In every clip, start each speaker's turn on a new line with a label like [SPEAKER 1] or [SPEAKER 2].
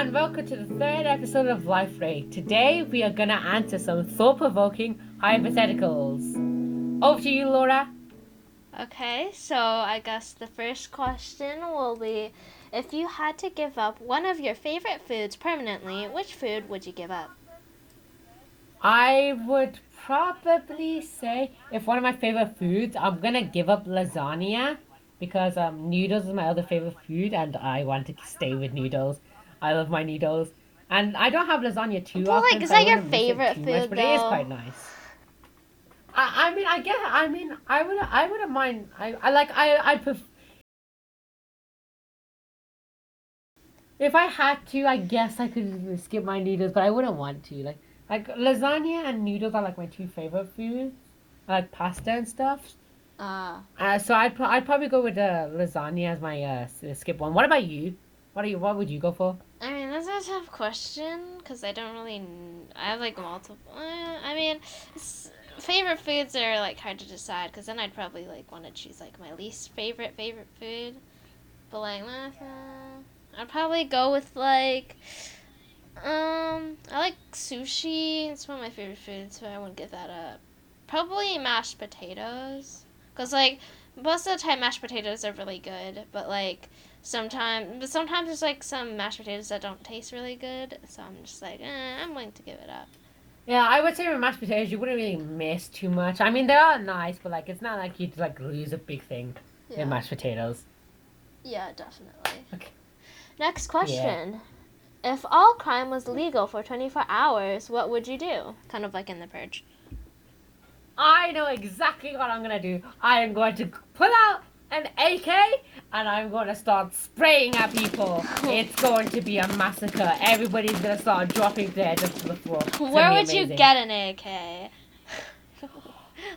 [SPEAKER 1] and welcome to the third episode of Life Raid. Today we are gonna answer some thought-provoking hypotheticals. Over to you, Laura.
[SPEAKER 2] Okay, so I guess the first question will be if you had to give up one of your favorite foods permanently, which food would you give up?
[SPEAKER 1] I would probably say if one of my favorite foods, I'm gonna give up lasagna because um noodles is my other favorite food and I want to stay with noodles. I love my noodles. And I don't have lasagna too
[SPEAKER 2] But,
[SPEAKER 1] often.
[SPEAKER 2] like, is
[SPEAKER 1] so I
[SPEAKER 2] that your
[SPEAKER 1] wouldn't miss it
[SPEAKER 2] favorite
[SPEAKER 1] too much,
[SPEAKER 2] food,
[SPEAKER 1] But it is quite nice. I, I mean I get I mean I would I wouldn't mind I, I like I I pref- If I had to, I guess I could skip my noodles, but I wouldn't want to. Like like lasagna and noodles are like my two favorite foods. I like pasta and stuff.
[SPEAKER 2] Uh,
[SPEAKER 1] Uh, so I'd, I'd probably go with uh, lasagna as my uh, skip one. What about you? What are you? What would you go for?
[SPEAKER 2] I mean, that's a tough question because I don't really. I have like multiple. Uh, I mean, favorite foods are like hard to decide because then I'd probably like want to choose like my least favorite favorite food. But like, uh, I'd probably go with like. Um, I like sushi. It's one of my favorite foods, so I wouldn't give that up. Probably mashed potatoes, cause like most of the time mashed potatoes are really good, but like sometimes but sometimes there's like some mashed potatoes that don't taste really good so i'm just like eh, i'm willing to give it up
[SPEAKER 1] Yeah, I would say with mashed potatoes, you wouldn't really miss too much. I mean, they are nice, but like it's not like you'd like lose a big thing
[SPEAKER 2] yeah,
[SPEAKER 1] in mashed potatoes.
[SPEAKER 2] yeah definitely
[SPEAKER 1] Okay.
[SPEAKER 2] next question if all crime was legal for 24 hours what would you do kind of like in the purge
[SPEAKER 1] I know exactly what I'm gonna do. I am going to pull out an AK and I'm going to start spraying at people. It's going to be a massacre. Everybody's gonna start dropping dead to the floor. It's
[SPEAKER 2] where would you get an ak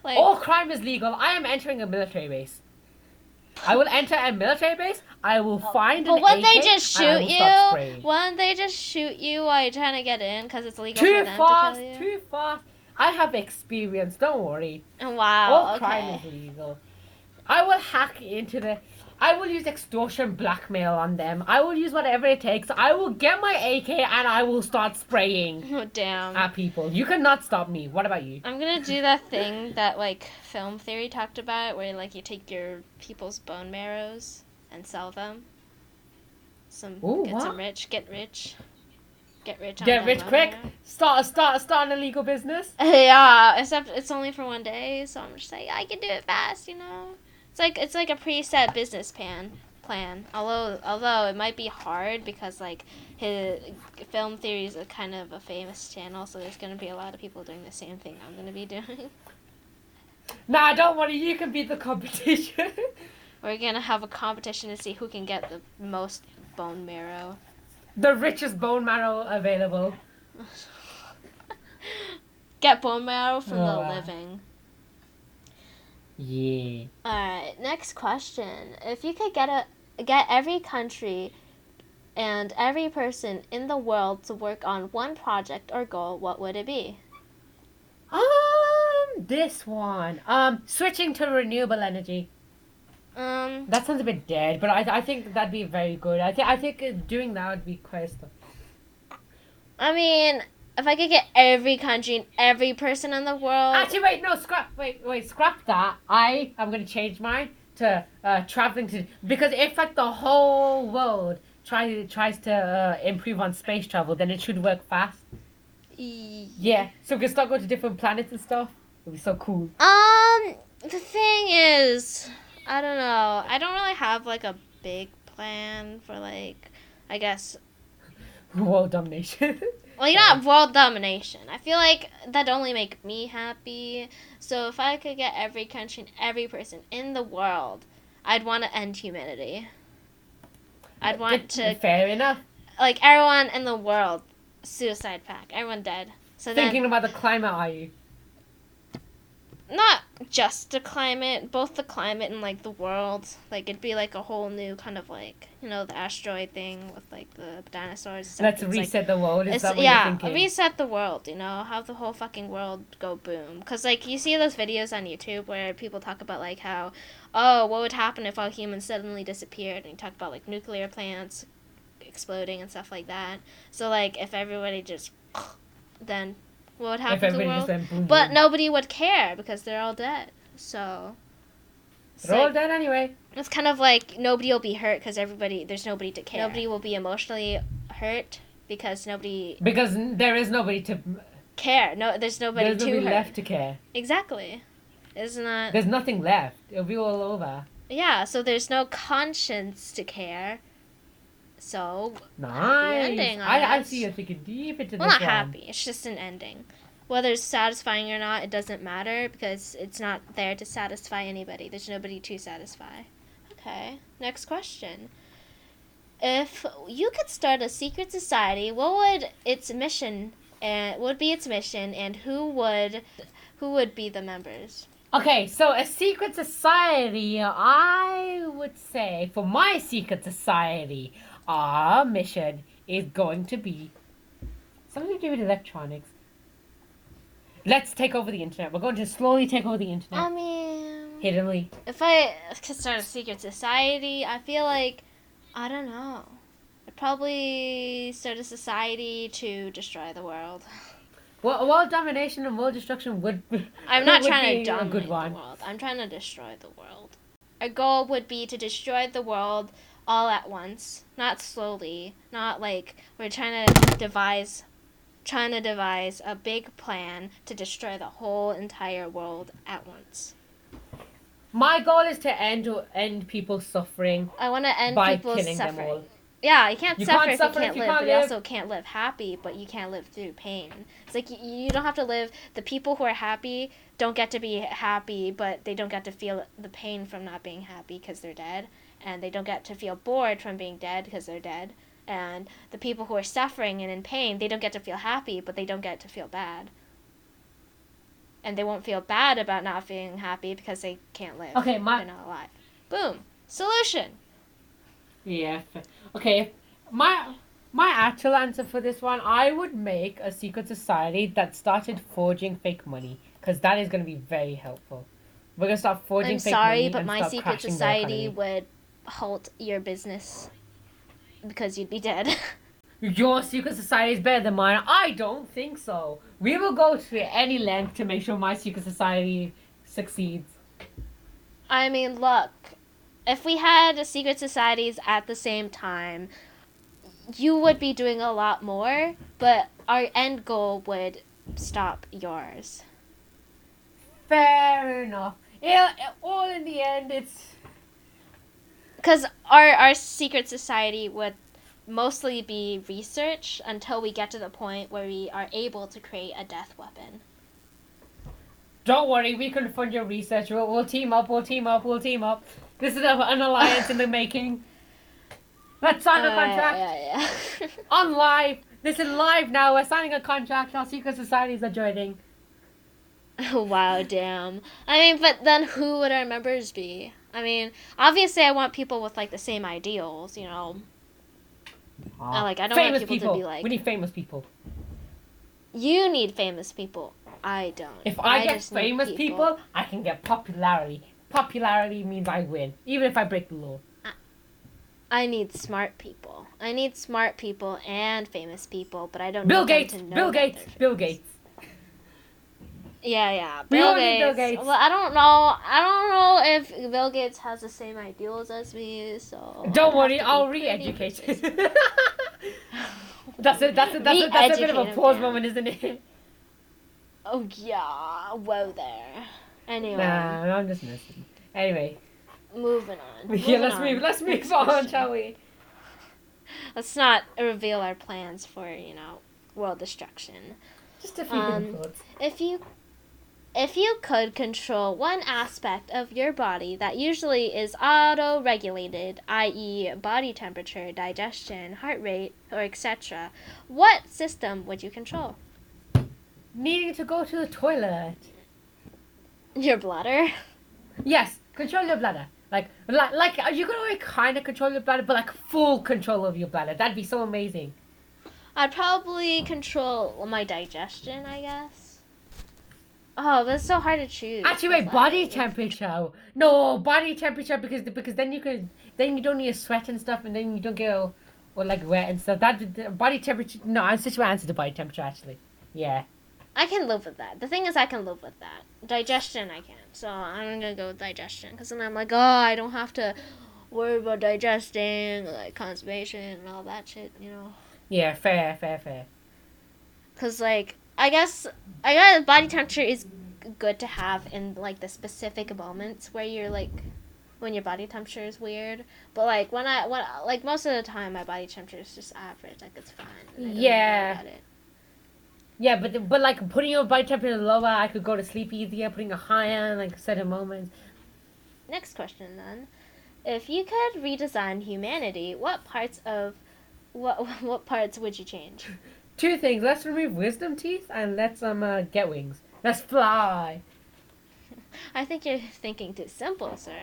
[SPEAKER 2] like
[SPEAKER 1] All crime is legal. I am entering a military base. I will enter a military base. I will oh. find
[SPEAKER 2] but wouldn't they just shoot you wouldn't they just shoot you while you're trying to get in because it's legal for them
[SPEAKER 1] fast,
[SPEAKER 2] to kill you
[SPEAKER 1] too fast. I have experience. Don't worry.
[SPEAKER 2] wow
[SPEAKER 1] All
[SPEAKER 2] okay
[SPEAKER 1] crime is legal. I will hack into the. I will use extortion blackmail on them. I will use whatever it takes. I will get my AK and I will start spraying
[SPEAKER 2] oh damn
[SPEAKER 1] at people. You cannot stop me. What about you?
[SPEAKER 2] I'm gonna do that thing that like film theory talked about, where like you take your people's bone marrows and sell them. Some
[SPEAKER 1] Ooh,
[SPEAKER 2] get
[SPEAKER 1] what?
[SPEAKER 2] some rich, get rich, get rich. On
[SPEAKER 1] Get
[SPEAKER 2] that
[SPEAKER 1] rich
[SPEAKER 2] bone
[SPEAKER 1] quick.
[SPEAKER 2] marrow.
[SPEAKER 1] Start start start an illegal business.
[SPEAKER 2] yeah, except it's only for one day, so I'm just like I can do it fast, you know. It's like it's like a preset business plan plan. Although although it might be hard because like his film theory is a kind of a famous channel, so there's gonna be a lot of people doing the same thing I'm gonna be doing.
[SPEAKER 1] Nah, don't worry. You can beat the competition.
[SPEAKER 2] We're gonna have a competition to see who can get the most bone marrow.
[SPEAKER 1] the richest bone marrow available.
[SPEAKER 2] get bone marrow from
[SPEAKER 1] Oh,
[SPEAKER 2] the
[SPEAKER 1] wow.
[SPEAKER 2] living.
[SPEAKER 1] Yeah.
[SPEAKER 2] Alright, next question. If you could get a get every country and every person in the world to work on one project or goal, what would it be?
[SPEAKER 1] Um, this one. Um, switching to renewable energy.
[SPEAKER 2] Um
[SPEAKER 1] That sounds a bit dead, but I, I think that'd be very good. I think I think uh, doing that would be quite. Stuff.
[SPEAKER 2] I mean, if I could get every country and every person in the world
[SPEAKER 1] Actually, wait, no, scrap. Wait, wait, scrap that. I am gonna change mine to uh, traveling to because if like the whole world tries tries to uh, improve on space travel, then it should work fast.
[SPEAKER 2] E-
[SPEAKER 1] Yeah, so we can start going to different planets and stuff. It'd be so cool.
[SPEAKER 2] Um, the thing is, I don't know. I don't really have like a big plan for like, I guess,
[SPEAKER 1] World domination.
[SPEAKER 2] like not world domination. I feel like that'd only make me happy. So if I could get every country and every person in the world, I'd want to end humanity. I'd want to
[SPEAKER 1] Fair enough.
[SPEAKER 2] like everyone in the world, suicide pact, everyone dead. So then
[SPEAKER 1] Thinking about the climate, are you?
[SPEAKER 2] Not just the climate, both the climate and like the world. Like it'd be like a whole new kind of like you know the asteroid thing with like the dinosaurs. stuff.
[SPEAKER 1] Let's
[SPEAKER 2] It's, like-
[SPEAKER 1] reset the world. Is that what
[SPEAKER 2] yeah,
[SPEAKER 1] you're thinking?
[SPEAKER 2] reset the world. You know, have the whole fucking world go boom. Cause like you see those videos on YouTube where people talk about like how, oh, what would happen if all humans suddenly disappeared, and you talk about like nuclear plants exploding and stuff like that. So like if everybody just then what would happen
[SPEAKER 1] If
[SPEAKER 2] to the world?
[SPEAKER 1] boom,
[SPEAKER 2] But nobody would care because they're all dead. So
[SPEAKER 1] They're all dead anyway.
[SPEAKER 2] it's kind of like nobody will be hurt because everybody there's nobody to care. Nobody will be emotionally hurt because nobody
[SPEAKER 1] Because there is nobody to.
[SPEAKER 2] care. No, there's nobody
[SPEAKER 1] There's
[SPEAKER 2] to
[SPEAKER 1] nobody
[SPEAKER 2] hurt.
[SPEAKER 1] left to care.
[SPEAKER 2] Exactly. Isn't that?
[SPEAKER 1] There's nothing left. It'll be all over.
[SPEAKER 2] Yeah. So there's no conscience to care. So
[SPEAKER 1] Nice.
[SPEAKER 2] ending, I
[SPEAKER 1] I, I see you're thinking deep into
[SPEAKER 2] well,
[SPEAKER 1] this
[SPEAKER 2] not
[SPEAKER 1] one.
[SPEAKER 2] happy. It's just an ending. Whether it's satisfying or not, it doesn't matter because it's not there to satisfy anybody. There's nobody to satisfy. Okay. Next question. If you could start a secret society, what would its mission and would be its mission, and who would who would be the members?
[SPEAKER 1] Okay, so a secret society, I would say, for my secret society, our mission is going to be something to do with electronics. Let's take over the internet. We're going to slowly take over the internet.
[SPEAKER 2] I mean,
[SPEAKER 1] Hiddenly.
[SPEAKER 2] if I could start a secret society, I feel like I don't know. I'd probably start a society to destroy the world.
[SPEAKER 1] Well, world domination and world destruction would.
[SPEAKER 2] I'm not
[SPEAKER 1] would
[SPEAKER 2] trying to
[SPEAKER 1] a
[SPEAKER 2] dominate the world. I'm trying to destroy the world. Our goal would be to destroy the world all at once, not slowly, not like we're trying to devise trying to devise a big plan to destroy the whole entire world at once.
[SPEAKER 1] My goal is to end end people suffering
[SPEAKER 2] I want to end
[SPEAKER 1] by
[SPEAKER 2] people's
[SPEAKER 1] killing
[SPEAKER 2] suffering.
[SPEAKER 1] them all.
[SPEAKER 2] Yeah, you can't
[SPEAKER 1] You
[SPEAKER 2] suffer
[SPEAKER 1] can't
[SPEAKER 2] if
[SPEAKER 1] suffer
[SPEAKER 2] you can't
[SPEAKER 1] you
[SPEAKER 2] live,
[SPEAKER 1] can't
[SPEAKER 2] but you also can't live happy, but you can't live through pain. It's like you, you don't have to live. The people who are happy don't get to be happy, but they don't get to feel the pain from not being happy because they're dead, and they don't get to feel bored from being dead because they're dead. And the people who are suffering and in pain, they don't get to feel happy, but they don't get to feel bad. And they won't feel bad about not feeling happy because they can't live.
[SPEAKER 1] Okay, my-
[SPEAKER 2] They're not alive. Boom. Solution.
[SPEAKER 1] Yeah. Okay. My my actual answer for this one, I would make a secret society that started forging fake money, because that is going to be very helpful. We're gonna start forging
[SPEAKER 2] I'm
[SPEAKER 1] fake
[SPEAKER 2] sorry,
[SPEAKER 1] money
[SPEAKER 2] but my secret society would halt your business because you'd be dead.
[SPEAKER 1] Your secret society is better than mine. I don't think so. We will go to any length to make sure my secret society succeeds.
[SPEAKER 2] I mean, look, if we had secret societies at the same time, you would be doing a lot more, but our end goal would stop yours.
[SPEAKER 1] Fair enough. Yeah, all in the end, it's
[SPEAKER 2] Because our, our secret society would mostly be research until we get to the point where we are able to create a death weapon.
[SPEAKER 1] Don't worry, we can fund your research. We'll, we'll team up, we'll team up, we'll team up. This is an alliance in the making. Let's sign a
[SPEAKER 2] Uh,
[SPEAKER 1] contract.
[SPEAKER 2] yeah, yeah.
[SPEAKER 1] On live. This is live now. We're signing a contract. Our secret societies are joining.
[SPEAKER 2] wow, damn. I mean, but then who would our members be? I mean, obviously, I want people with like the same ideals. You know, I like- I don't want
[SPEAKER 1] famous
[SPEAKER 2] people to be like-
[SPEAKER 1] We need famous people.
[SPEAKER 2] you need famous people. I don't.
[SPEAKER 1] If I, get
[SPEAKER 2] just
[SPEAKER 1] famous people. I can get popularity. Popularity means I win, even if I break the law.
[SPEAKER 2] I need smart people. I need smart people and famous people, but I don't.
[SPEAKER 1] Bill
[SPEAKER 2] need
[SPEAKER 1] Gates.
[SPEAKER 2] to know
[SPEAKER 1] Bill Gates.
[SPEAKER 2] they're
[SPEAKER 1] Bill. Gates.
[SPEAKER 2] Yeah, yeah. Bill Gates.
[SPEAKER 1] Bill Gates.
[SPEAKER 2] Well, I don't know. I don't know if Bill Gates has the same ideals as me. So
[SPEAKER 1] Don't worry, I'll re-educate. that's it. That's it. That's it. That's a bit of a pause
[SPEAKER 2] yeah.
[SPEAKER 1] moment, isn't it?
[SPEAKER 2] Oh yeah, whoa there. Anyway,
[SPEAKER 1] Nah, I'm just messing. Anyway,
[SPEAKER 2] moving on.
[SPEAKER 1] yeah,
[SPEAKER 2] Moving
[SPEAKER 1] let's
[SPEAKER 2] on.
[SPEAKER 1] move. Let's move on, shall we?
[SPEAKER 2] Let's not reveal our plans for you know world destruction.
[SPEAKER 1] Just a few
[SPEAKER 2] Um,
[SPEAKER 1] thoughts.
[SPEAKER 2] If you if you could control one aspect of your body that usually is auto-regulated, i.e., body temperature, digestion, heart rate, or etc., what system would you control?
[SPEAKER 1] Needing to go to the toilet.
[SPEAKER 2] Your bladder?
[SPEAKER 1] Yes, control your bladder. Like, like, like uh, you can only kind of control your bladder, but like full control of your bladder. That'd be so amazing.
[SPEAKER 2] I'd probably control my digestion, I guess. Oh, that's so hard to choose.
[SPEAKER 1] Actually, wait, body temperature. No, body temperature because because then you could then you don't need to sweat and stuff, and then you don't get all, or like wet and stuff. That the body temperature. No, I'm switching my answer to body temperature actually. Yeah.
[SPEAKER 2] I can live with that. The thing is, I can live with that. Digestion, I can't. So I'm gonna go with digestion because then I'm like, oh, I don't have to worry about digesting, like constipation and all that shit, you know.
[SPEAKER 1] Yeah, fair, fair, fair.
[SPEAKER 2] Cause like I guess I guess body temperature is good to have in like the specific moments where you're like when your body temperature is weird. But like when I when like most of the time my body temperature is just average. Like it's fine. and I don't really
[SPEAKER 1] Yeah. Yeah, but the- but like putting your body temperature lower, I could go to sleep easier. Putting a higher, in, like certain moments.
[SPEAKER 2] Next question then. If you could redesign humanity, what parts of what what parts would you change?
[SPEAKER 1] Two things. Let's remove wisdom teeth and let's um uh, get wings. Let's fly.
[SPEAKER 2] I think you're thinking too simple, sir.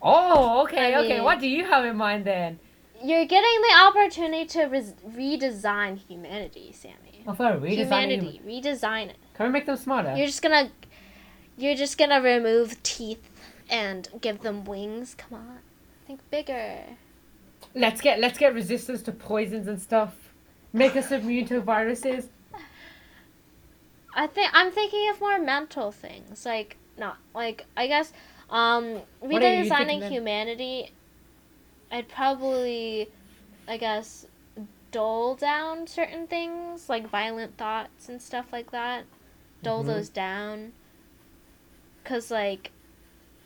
[SPEAKER 1] Oh, okay,
[SPEAKER 2] I
[SPEAKER 1] okay.
[SPEAKER 2] mean-
[SPEAKER 1] What do you have in mind then?
[SPEAKER 2] You're getting the opportunity to res- redesign humanity, Sami.
[SPEAKER 1] Oh, for redesigning.
[SPEAKER 2] Humanity, redesign it.
[SPEAKER 1] Can we make them smarter?
[SPEAKER 2] You're just gonna, you're just gonna remove teeth and give them wings. Come on, think bigger.
[SPEAKER 1] Let's get let's get resistance to poisons and stuff. Make us immune to viruses.
[SPEAKER 2] I think I'm thinking of more mental things, like not like I guess um
[SPEAKER 1] What are you
[SPEAKER 2] redesigning humanity. I'd probably, I guess, dull down certain things like violent thoughts and stuff like that. Dull
[SPEAKER 1] Mhm.
[SPEAKER 2] those down. Cause like,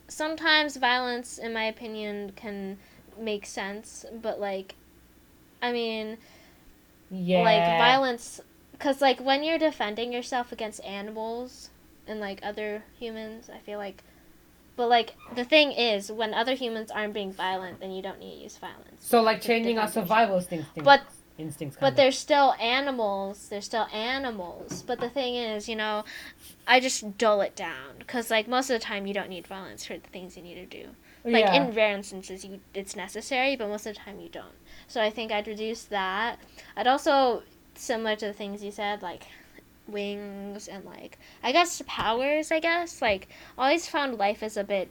[SPEAKER 2] sometimes violence, in my opinion, can make sense, but like, I mean
[SPEAKER 1] Yeah.
[SPEAKER 2] like violence because like when you're defending yourself against animals and like other humans i feel like but like the thing is when other humans aren't being violent then you don't need to use violence
[SPEAKER 1] So like changing our survival instincts.
[SPEAKER 2] But-
[SPEAKER 1] instincts.
[SPEAKER 2] but
[SPEAKER 1] of.
[SPEAKER 2] they're still animals they're still animals but the thing is you know i just dull it down because like most of the time you don't need violence for the things you need to do like
[SPEAKER 1] yeah.
[SPEAKER 2] in rare instances you it's necessary but most of the time you don't so i think i'd reduce that i'd also similar to the things you said like wings and like i guess powers i guess like I always found life as a bit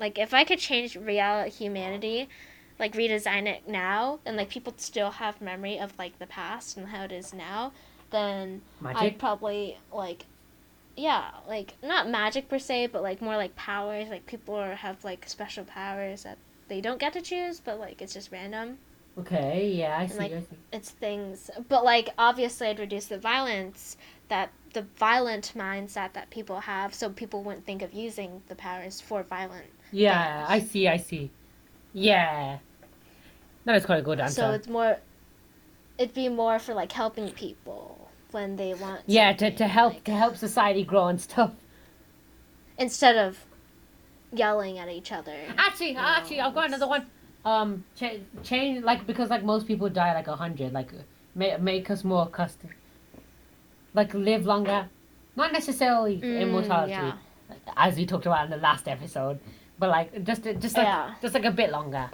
[SPEAKER 2] like if i could change reality humanity like redesign it now and like people still have memory of like the past and how it is now then
[SPEAKER 1] magic.
[SPEAKER 2] I'd probably like, yeah, like not magic per se, but like more like powers. Like people are, have like special powers that they don't get to choose, but like it's just random.
[SPEAKER 1] Okay. Yeah, I see.
[SPEAKER 2] like-
[SPEAKER 1] I see.
[SPEAKER 2] It's things, but like obviously I'd reduce the violence that the violent mindset that people have, so people wouldn't think of using the powers for violent.
[SPEAKER 1] Yeah, I see. I see. Yeah. That is quite a good answer.
[SPEAKER 2] So it's more, it'd be more for like helping people when they want.
[SPEAKER 1] yeah, to, to help
[SPEAKER 2] like,
[SPEAKER 1] to help society grow and stuff.
[SPEAKER 2] instead of yelling at each other.
[SPEAKER 1] Actually, actually, I've got another one. Um, cha- change like because like most people die like a hundred. Like, make make us more accustomed. Like live longer, not necessarily
[SPEAKER 2] Mm,
[SPEAKER 1] immortality,
[SPEAKER 2] yeah.
[SPEAKER 1] as we talked about in the last episode, but like just just like
[SPEAKER 2] Yeah.
[SPEAKER 1] just like a bit longer.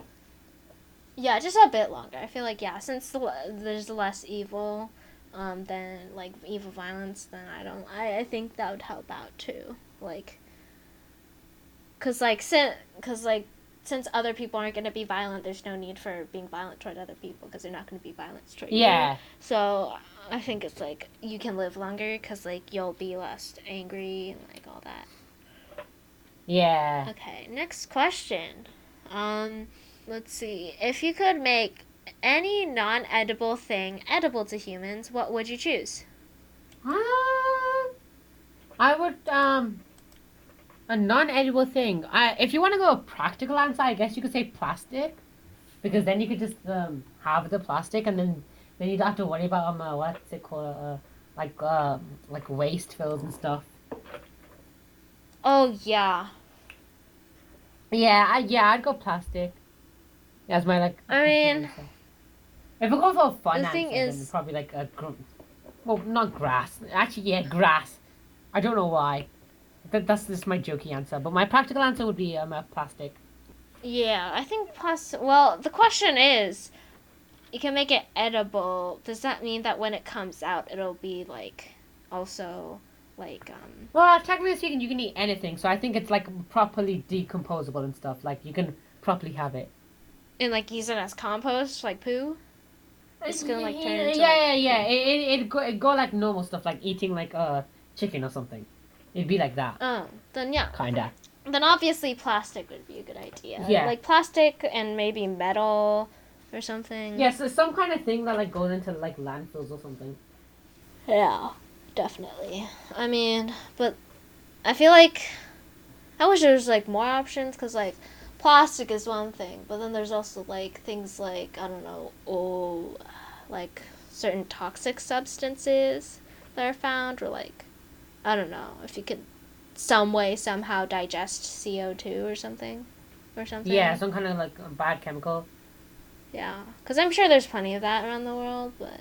[SPEAKER 2] Yeah, just a bit longer. I feel like yeah, since the, there's less evil, um, than like evil violence, then I don't. I, I think that would help out too. Like, cause like since cause like since other people aren't gonna be violent, there's no need for being violent toward other people because they're not gonna be violent toward you.
[SPEAKER 1] Yeah,
[SPEAKER 2] So I think it's like you can live longer because like you'll be less angry and like all that.
[SPEAKER 1] yeah.
[SPEAKER 2] Okay, next question. Um, let's see. If you could make any non-edible thing edible to humans, what would you choose?
[SPEAKER 1] Um, I would um a non-edible thing. I if you want to go a practical answer, I guess you could say plastic, because then you could just um have the plastic and then then you don't have to worry about um uh, what's it called uh like uh like waste fills and stuff.
[SPEAKER 2] Oh yeah.
[SPEAKER 1] Yeah, I, yeah, I'd go plastic. That's my like.
[SPEAKER 2] I mean-
[SPEAKER 1] answer. if we go for a fun
[SPEAKER 2] The thing
[SPEAKER 1] answer, then
[SPEAKER 2] is-
[SPEAKER 1] probably like a gr- well, not grass. Actually, yeah, grass. I don't know why. That, that's just my jokey answer. But my practical answer would be um, plastic.
[SPEAKER 2] Yeah, I think plus. Well, the question is, you can make it edible. Does that mean that when it comes out, it'll be like also like um
[SPEAKER 1] Well, technically speaking, you can eat anything. So I think it's like properly decomposable and stuff. Like you can properly have it.
[SPEAKER 2] and like use it as compost, like poo. It's gonna, like, turn into,
[SPEAKER 1] yeah, yeah, yeah. It it it go, it go like normal stuff, like eating like uh chicken or something. It'd be like that,
[SPEAKER 2] Oh, then yeah.
[SPEAKER 1] kinda.
[SPEAKER 2] Then obviously plastic would be a good idea.
[SPEAKER 1] Yeah.
[SPEAKER 2] Like plastic and maybe metal or something.
[SPEAKER 1] Yeah, so some kind of thing that like goes into like landfills or something.
[SPEAKER 2] Yeah, definitely. I mean, but I feel like I wish there was like more options because like plastic is one thing, but then there's also like things like I don't know, oh, like certain toxic substances that are found, or like I don't know if you could some way somehow digest CO two or something, or something.
[SPEAKER 1] Yeah, some kind of like bad chemical.
[SPEAKER 2] Yeah, because I'm sure there's plenty of that around the world, but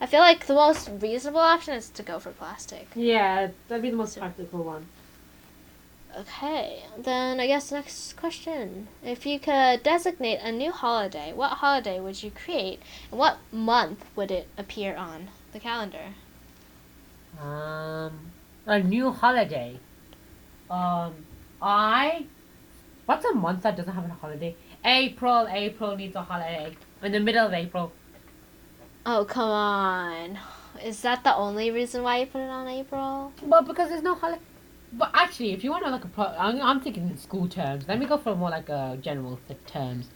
[SPEAKER 2] I feel like the most reasonable option is to go for plastic.
[SPEAKER 1] Yeah, that'd be the most practical one.
[SPEAKER 2] Okay, then I guess next question. If you could designate a new holiday, what holiday would you create, and what month would it appear on the calendar?
[SPEAKER 1] Um, a new holiday. Um, I. What's a month that doesn't have a holiday? April. April needs a holiday. In the middle of April.
[SPEAKER 2] Oh, come on. Is that the only reason why you put it on April?
[SPEAKER 1] Well, because there's no holiday. But actually, if you want to like a pro, I'm, I'm thinking in school terms. Let me go for more like a general terms.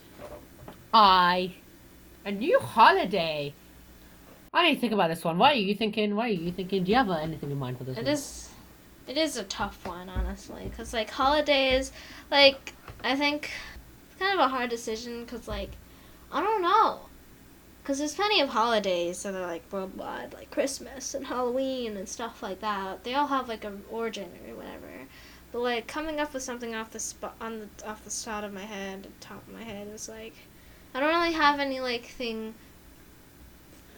[SPEAKER 1] I, a new holiday. I need to think about this one. What are you thinking? What are you thinking? Do you have anything in mind for this
[SPEAKER 2] It
[SPEAKER 1] one?
[SPEAKER 2] is, it is a tough one, honestly, because like holidays, like I think it's kind of a hard decision because like I don't know, because there's plenty of holidays that are like worldwide, like Christmas and Halloween and stuff like that. They all have like an origin or whatever. But like coming up with something off the spot on the off the side of my head, top of my head is like, I don't really have any like thing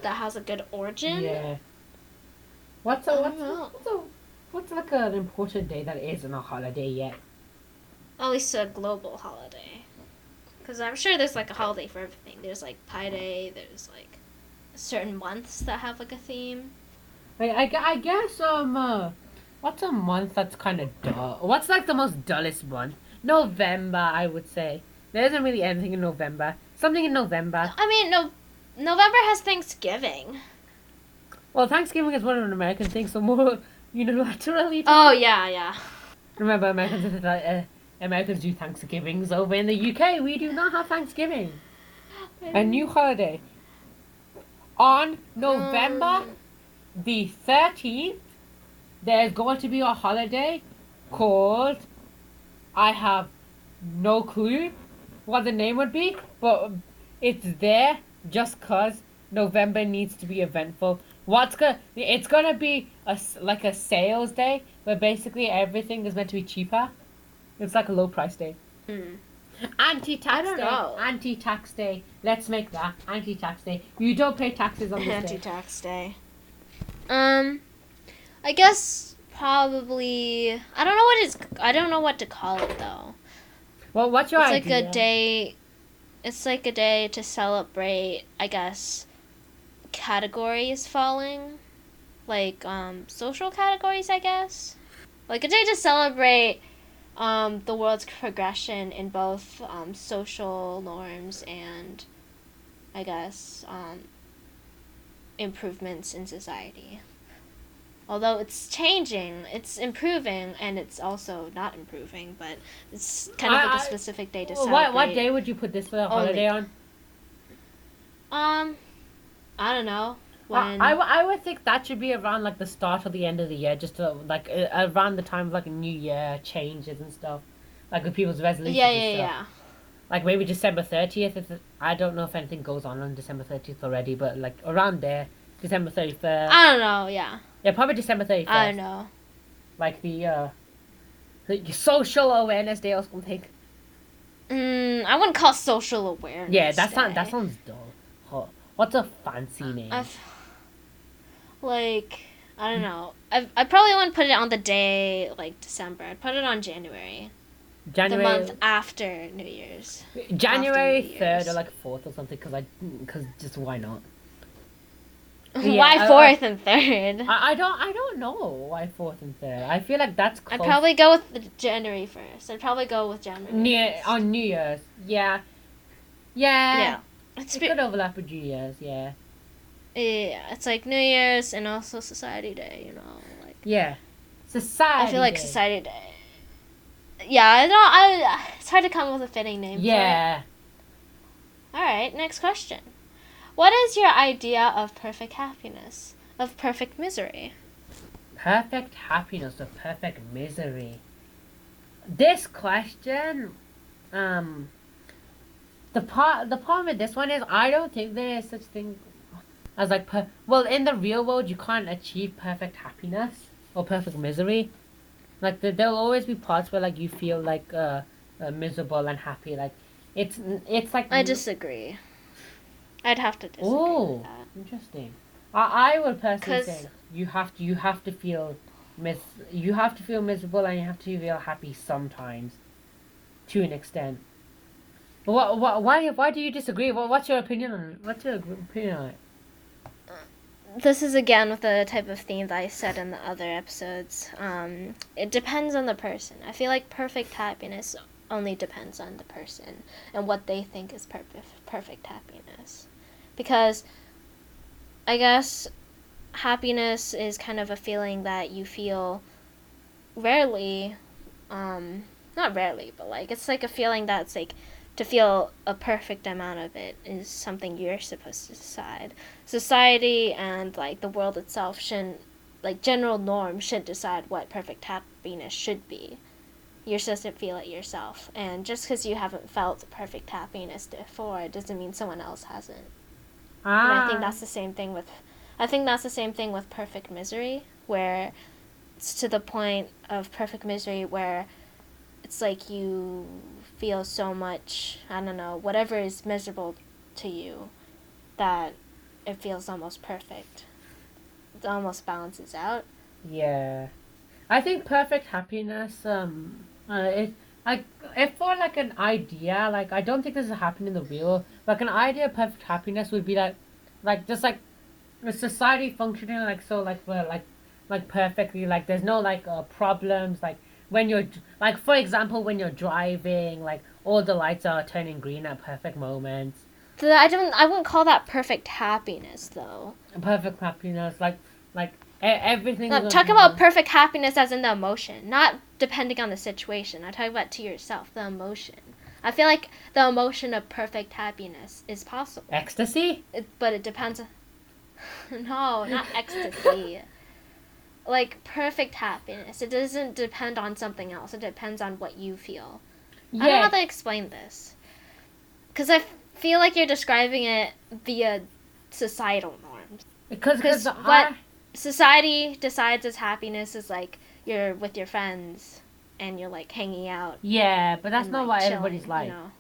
[SPEAKER 2] that has a good origin.
[SPEAKER 1] Yeah. What's a what's a, what's a what's like an important day that isn't a holiday yet?
[SPEAKER 2] At least a global holiday. Because I'm sure there's like a holiday for everything. There's like Pi Day, there's like certain months that have like a theme.
[SPEAKER 1] Like, I, I guess um uh, what's a month that's kind of dull? What's like the most dullest month? November, I would say. There isn't really anything in November. Something in November.
[SPEAKER 2] I mean, no, November has Thanksgiving.
[SPEAKER 1] Well, Thanksgiving is one of an American thing, so more unilaterally.
[SPEAKER 2] Oh, yeah, yeah.
[SPEAKER 1] Remember, Americans uh, Americans do Thanksgivings over in the UK. We do not have Thanksgiving. A new holiday. On November
[SPEAKER 2] Um,
[SPEAKER 1] the 13th, there's going to be a holiday called. I have no clue what the name would be, but it's there just because November needs to be eventful. What's gonna? It's gonna be a like a sales day, where basically everything is meant to be cheaper. It's like a low price day.
[SPEAKER 2] hmm.
[SPEAKER 1] Anti-tax
[SPEAKER 2] I don't
[SPEAKER 1] day.
[SPEAKER 2] know.
[SPEAKER 1] Anti-tax day. Let's make that anti-tax day. You don't pay taxes on this day.
[SPEAKER 2] Anti-tax day. Um, I guess probably. I don't know what it's. I don't know what to call it though.
[SPEAKER 1] Well, what's your
[SPEAKER 2] it's like a day it's like a day to celebrate i guess categories falling. Like um social categories i guess. Like a day to celebrate um the world's progression in both um social norms and i guess um improvements in society although it's changing it's improving and it's also not improving but it's kind of
[SPEAKER 1] I-
[SPEAKER 2] like a specific day to celebrate
[SPEAKER 1] what what day would you put this uh, holiday on?
[SPEAKER 2] um i don't know when
[SPEAKER 1] I, I, I would think that should be around like the start or the end of the year, just to, like around the time of like a new year changes and stuff, like with people's resolutions.
[SPEAKER 2] yeah
[SPEAKER 1] and
[SPEAKER 2] yeah
[SPEAKER 1] stuff.
[SPEAKER 2] yeah
[SPEAKER 1] Like maybe December thirtieth. If I don't know if anything goes on on December thirtieth already, but like around there, December thirty first.
[SPEAKER 2] i don't know yeah
[SPEAKER 1] yeah, probably December thirty
[SPEAKER 2] i don't know
[SPEAKER 1] Like the uh, the social awareness day or something.
[SPEAKER 2] mm, i wouldn't call social awareness
[SPEAKER 1] Yeah, that sounds that sounds dull. What's a fancy name?
[SPEAKER 2] I've, like i don't know I, I probably wouldn't put it on the day like december i'd put it on january
[SPEAKER 1] January.
[SPEAKER 2] the month after new year's
[SPEAKER 1] January third or like fourth or something because I because just why not?
[SPEAKER 2] why
[SPEAKER 1] Yeah, I-
[SPEAKER 2] fourth and third
[SPEAKER 1] I, I don't I don't know why fourth and third. I feel like that's close.
[SPEAKER 2] I'd probably go with the January first. I'd probably go with January.
[SPEAKER 1] near
[SPEAKER 2] first.
[SPEAKER 1] on New Year's. Yeah, Yeah.
[SPEAKER 2] yeah. It's
[SPEAKER 1] It
[SPEAKER 2] be-
[SPEAKER 1] could overlap with New Year's, yeah.
[SPEAKER 2] yeah, it's like New Year's and also Society Day, you know, like
[SPEAKER 1] Yeah. Society.
[SPEAKER 2] I feel like
[SPEAKER 1] Day.
[SPEAKER 2] Society Day. Yeah, I don't. I it's hard to come up with a fitting name.
[SPEAKER 1] Yeah.
[SPEAKER 2] All right. Next question. What is your idea of perfect happiness? Of perfect misery?
[SPEAKER 1] Perfect happiness or perfect misery? This question, um, the part the problem with this one is I don't think there is such thing as like per- well in the real world you can't achieve perfect happiness or perfect misery. Like there, there'll always be parts where like you feel like uh, uh miserable and happy. Like it's it's like
[SPEAKER 2] I disagree. I'd have to disagree
[SPEAKER 1] Oh,
[SPEAKER 2] with that.
[SPEAKER 1] interesting. I, I would personally say you have to you have to feel mis you have to feel miserable and you have to feel happy sometimes, to an extent. But what, what why why do you disagree? What, what's your opinion on it? What's your opinion on it?
[SPEAKER 2] This is again with the type of theme that I said in the other episodes. Um, it depends on the person. I feel like perfect happiness only depends on the person and what they think is perfect perfect happiness. Because I guess happiness is kind of a feeling that you feel rarely um not rarely, but like it's like a feeling that's like to feel a perfect amount of it is something you're supposed to decide. Society and like the world itself shouldn't like general norms shouldn't decide what perfect happiness should be. You're supposed to feel it yourself and just because you haven't felt perfect happiness before doesn't mean someone else hasn't and i think
[SPEAKER 1] Ah,
[SPEAKER 2] that's the same thing with i think that's the same thing with perfect misery where it's to the point of perfect misery where it's like you feel so much i don't know whatever is miserable to you that it feels almost perfect. It almost balances out.
[SPEAKER 1] yeah. I think perfect happiness. Um, uh, it like if for like an idea, like I don't think this is happening in the real. Like an idea of perfect happiness would be like, like just like a society functioning like so like for like like perfectly like there's no like uh, problems like when you're like for example when you're driving like all the lights are turning green at perfect moments
[SPEAKER 2] Th- I don't. I wouldn't call that perfect happiness, though.
[SPEAKER 1] perfect happiness like like everything
[SPEAKER 2] No, talk about perfect happiness as in the emotion, not depending on the situation. I talk about to yourself, the emotion. I feel like the emotion of perfect happiness is possible,
[SPEAKER 1] ecstasy
[SPEAKER 2] it, but it depends. no, not ecstasy. like perfect happiness, it doesn't depend on something else. It depends on what you feel. Yeah. I don't know how to explain this. Because I f- feel like you're describing it via societal norms.
[SPEAKER 1] because
[SPEAKER 2] 'cause
[SPEAKER 1] because
[SPEAKER 2] what- Society decides as happiness is like you're with your friends and you're like hanging out.
[SPEAKER 1] yeah but that's
[SPEAKER 2] and,
[SPEAKER 1] not
[SPEAKER 2] like,
[SPEAKER 1] what everybody's like
[SPEAKER 2] You know?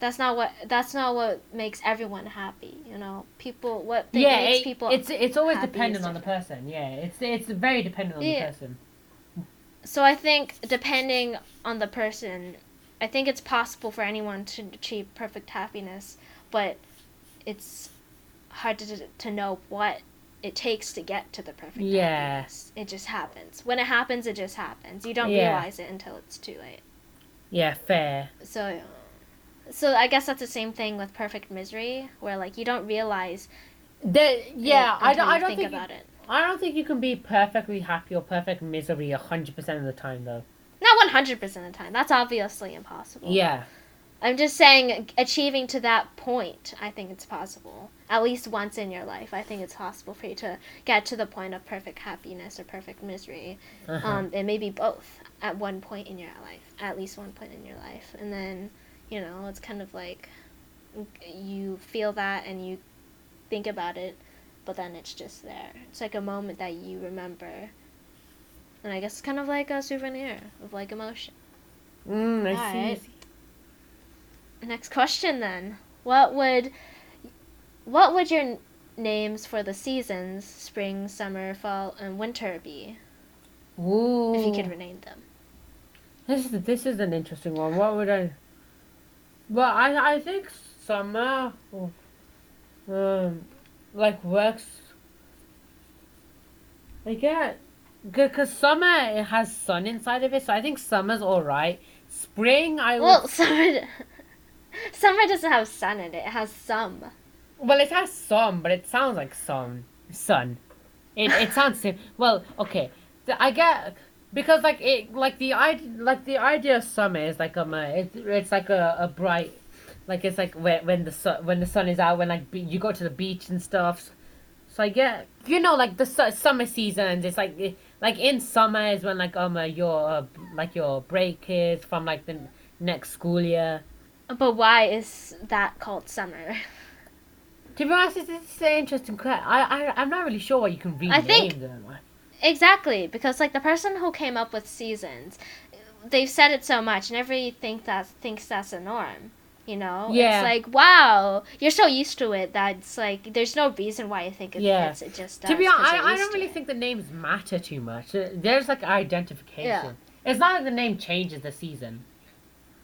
[SPEAKER 2] That's not what that's not what makes everyone happy. You know, people what they
[SPEAKER 1] yeah
[SPEAKER 2] makes
[SPEAKER 1] it-
[SPEAKER 2] people.
[SPEAKER 1] it's it's always dependent on the person yeah it's it's very dependent on
[SPEAKER 2] Yeah.
[SPEAKER 1] the person
[SPEAKER 2] So I think depending on the person, I think it's possible for anyone to achieve perfect happiness, but it's hard to to know what it takes to get to the perfect
[SPEAKER 1] Yeah.
[SPEAKER 2] happiness. It just happens. When it happens, it just happens. You don't
[SPEAKER 1] Yeah.
[SPEAKER 2] realize it until it's too late.
[SPEAKER 1] yeah fair
[SPEAKER 2] So so I guess that's the same thing with perfect misery, where like you don't realize
[SPEAKER 1] that yeah
[SPEAKER 2] it
[SPEAKER 1] I don't I don't
[SPEAKER 2] think
[SPEAKER 1] think
[SPEAKER 2] about it.
[SPEAKER 1] I don't think you can be perfectly happy or perfect misery hundred percent of the time though.
[SPEAKER 2] Not one hundred percent of the time. That's obviously impossible.
[SPEAKER 1] Yeah.
[SPEAKER 2] I'm just saying, achieving to that point, I think it's possible. At least once in your life, I think it's possible for you to get to the point of perfect happiness or perfect misery.
[SPEAKER 1] Uh-huh.
[SPEAKER 2] Um, and maybe both at one point in your life, at least one point in your life. And then, you know, it's kind of like you feel that and you think about it, but then it's just there. It's like a moment that you remember. And I guess it's kind of like a souvenir of like emotion.
[SPEAKER 1] mm, I
[SPEAKER 2] Alright.
[SPEAKER 1] see.
[SPEAKER 2] Next question then. What would what would your n- names for the seasons, spring, summer, fall, and winter be
[SPEAKER 1] Ooh.
[SPEAKER 2] if you could rename them?
[SPEAKER 1] This is this is an interesting one. What would I? Well, I I think summer, um, like works. I get, because summer it has sun inside of it, so I think summer's all right. Spring, I would.
[SPEAKER 2] Well, summer Summer doesn't have sun in it. It has some.
[SPEAKER 1] Well, it has some, but it sounds like sun. Sun. It it sounds well. Okay, I get because like it like the idea like the idea of summer is like um uh, it's it's like a, a bright like it's like when when the sun when the sun is out when like be, you go to the beach and stuff. So I get you know like the su- summer season. It's like like in summer is when like um uh, your uh, like your break is from like the next school year.
[SPEAKER 2] But why is that called summer?
[SPEAKER 1] To be honest, it's, it's an interesting question. I, I, I'm not really sure what you can rename
[SPEAKER 2] I think-
[SPEAKER 1] them.
[SPEAKER 2] Exactly, because like the person who came up with seasons, they've said it so much, and everybody think that thinks that's a norm. You know,
[SPEAKER 1] Yeah.
[SPEAKER 2] it's like wow, you're so used to it that it's like there's no reason why you think it
[SPEAKER 1] Yeah.
[SPEAKER 2] fits. It just.
[SPEAKER 1] To be honest, I, I don't really think the names matter too much. There's like identification.
[SPEAKER 2] Yeah.
[SPEAKER 1] It's not like the name changes the season.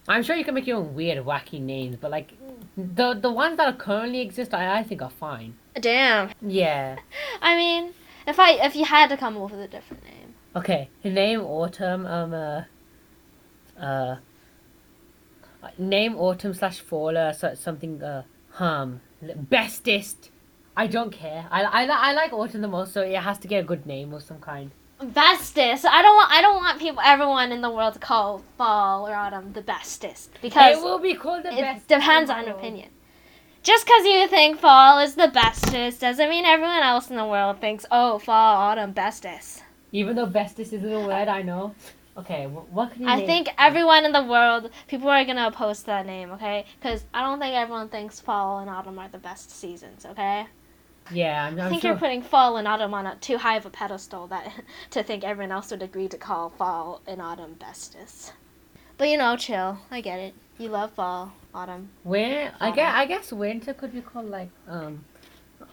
[SPEAKER 1] I'm sure you can make your own weird, wacky names, but like the the ones that currently exist, I, I think are fine.
[SPEAKER 2] Damn.
[SPEAKER 1] Yeah.
[SPEAKER 2] I mean, if I if you had to come up with a different name,
[SPEAKER 1] Okay. Name autumn. Um. Uh. uh name autumn slash faller so, something. Uh. Hum. Bestest. I don't care. I, I, I like autumn the most, so it has to get a good name of some kind.
[SPEAKER 2] Bestest. I don't want I don't want people everyone in the world to call fall or autumn the bestest because
[SPEAKER 1] it will be called the
[SPEAKER 2] it
[SPEAKER 1] best.
[SPEAKER 2] depends on opinion. Just because you think fall is the bestest doesn't mean everyone else in the world thinks, oh, fall, autumn, bestest.
[SPEAKER 1] Even though bestest isn't a word, I know. Okay, what can you
[SPEAKER 2] I
[SPEAKER 1] name?
[SPEAKER 2] think everyone in the world, people are to oppose that name, okay? Because I don't think everyone thinks fall and autumn are the best seasons, okay?
[SPEAKER 1] Yeah, I'm,
[SPEAKER 2] I
[SPEAKER 1] I'm
[SPEAKER 2] think
[SPEAKER 1] sure.
[SPEAKER 2] you're putting fall and autumn on a too high of a pedestal that to think everyone else would agree to call fall and autumn bestest. But you know, chill. I get it. You love fall, autumn.
[SPEAKER 1] Win- I guess I guess winter could be called like um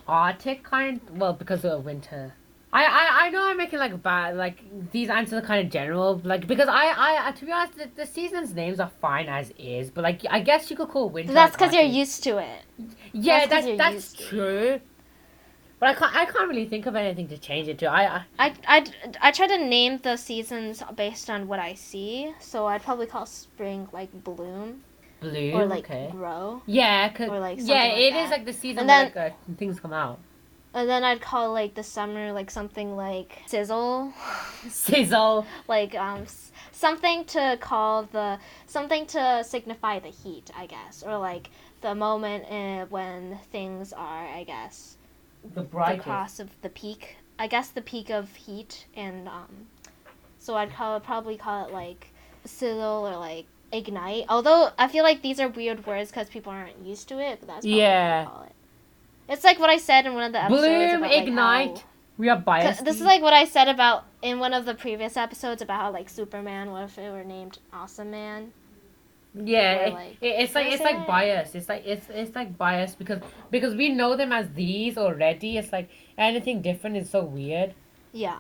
[SPEAKER 1] Arctic kind. Well, because of winter. I, I, I know I'm making like bad like these answers are kind of general like because I I to be honest the, the seasons names are fine as is but like I guess you could call winter.
[SPEAKER 2] That's
[SPEAKER 1] like,
[SPEAKER 2] because you're used to it.
[SPEAKER 1] Yeah,
[SPEAKER 2] that's
[SPEAKER 1] that's that's true. But I can't I can't really think of anything to change it to. I, I
[SPEAKER 2] I, I, I try to name the seasons based on what I see. So I'd probably call spring like bloom
[SPEAKER 1] blue
[SPEAKER 2] or like
[SPEAKER 1] okay.
[SPEAKER 2] grow.
[SPEAKER 1] Yeah, cause
[SPEAKER 2] or, like,
[SPEAKER 1] yeah,
[SPEAKER 2] like
[SPEAKER 1] it is
[SPEAKER 2] that.
[SPEAKER 1] like the season
[SPEAKER 2] And
[SPEAKER 1] where like, uh, things come out.
[SPEAKER 2] And then I'd call like the summer like something like sizzle.
[SPEAKER 1] Sizzle.
[SPEAKER 2] like um s- something to call the something to signify the heat i guess or like the moment uh, when things are i guess
[SPEAKER 1] The
[SPEAKER 2] the of the peak i guess the peak of heat and um so i'd call it probably call it like sizzle or like ignite although i feel like these are weird words because people aren't used to it but that's probably
[SPEAKER 1] Yeah.
[SPEAKER 2] it it's like what i said in one of the episodes
[SPEAKER 1] Bloom,
[SPEAKER 2] about, like,
[SPEAKER 1] ignite.
[SPEAKER 2] how-
[SPEAKER 1] We are biased.
[SPEAKER 2] This is like what I said about in one of the previous episodes about how like Superman, what if it were named Awesome Man?
[SPEAKER 1] Yeah, it-
[SPEAKER 2] like-
[SPEAKER 1] it- it's like it's like bias. It's like it's it's like bias because because we know them as these already. It's like anything different is so weird.
[SPEAKER 2] Yeah.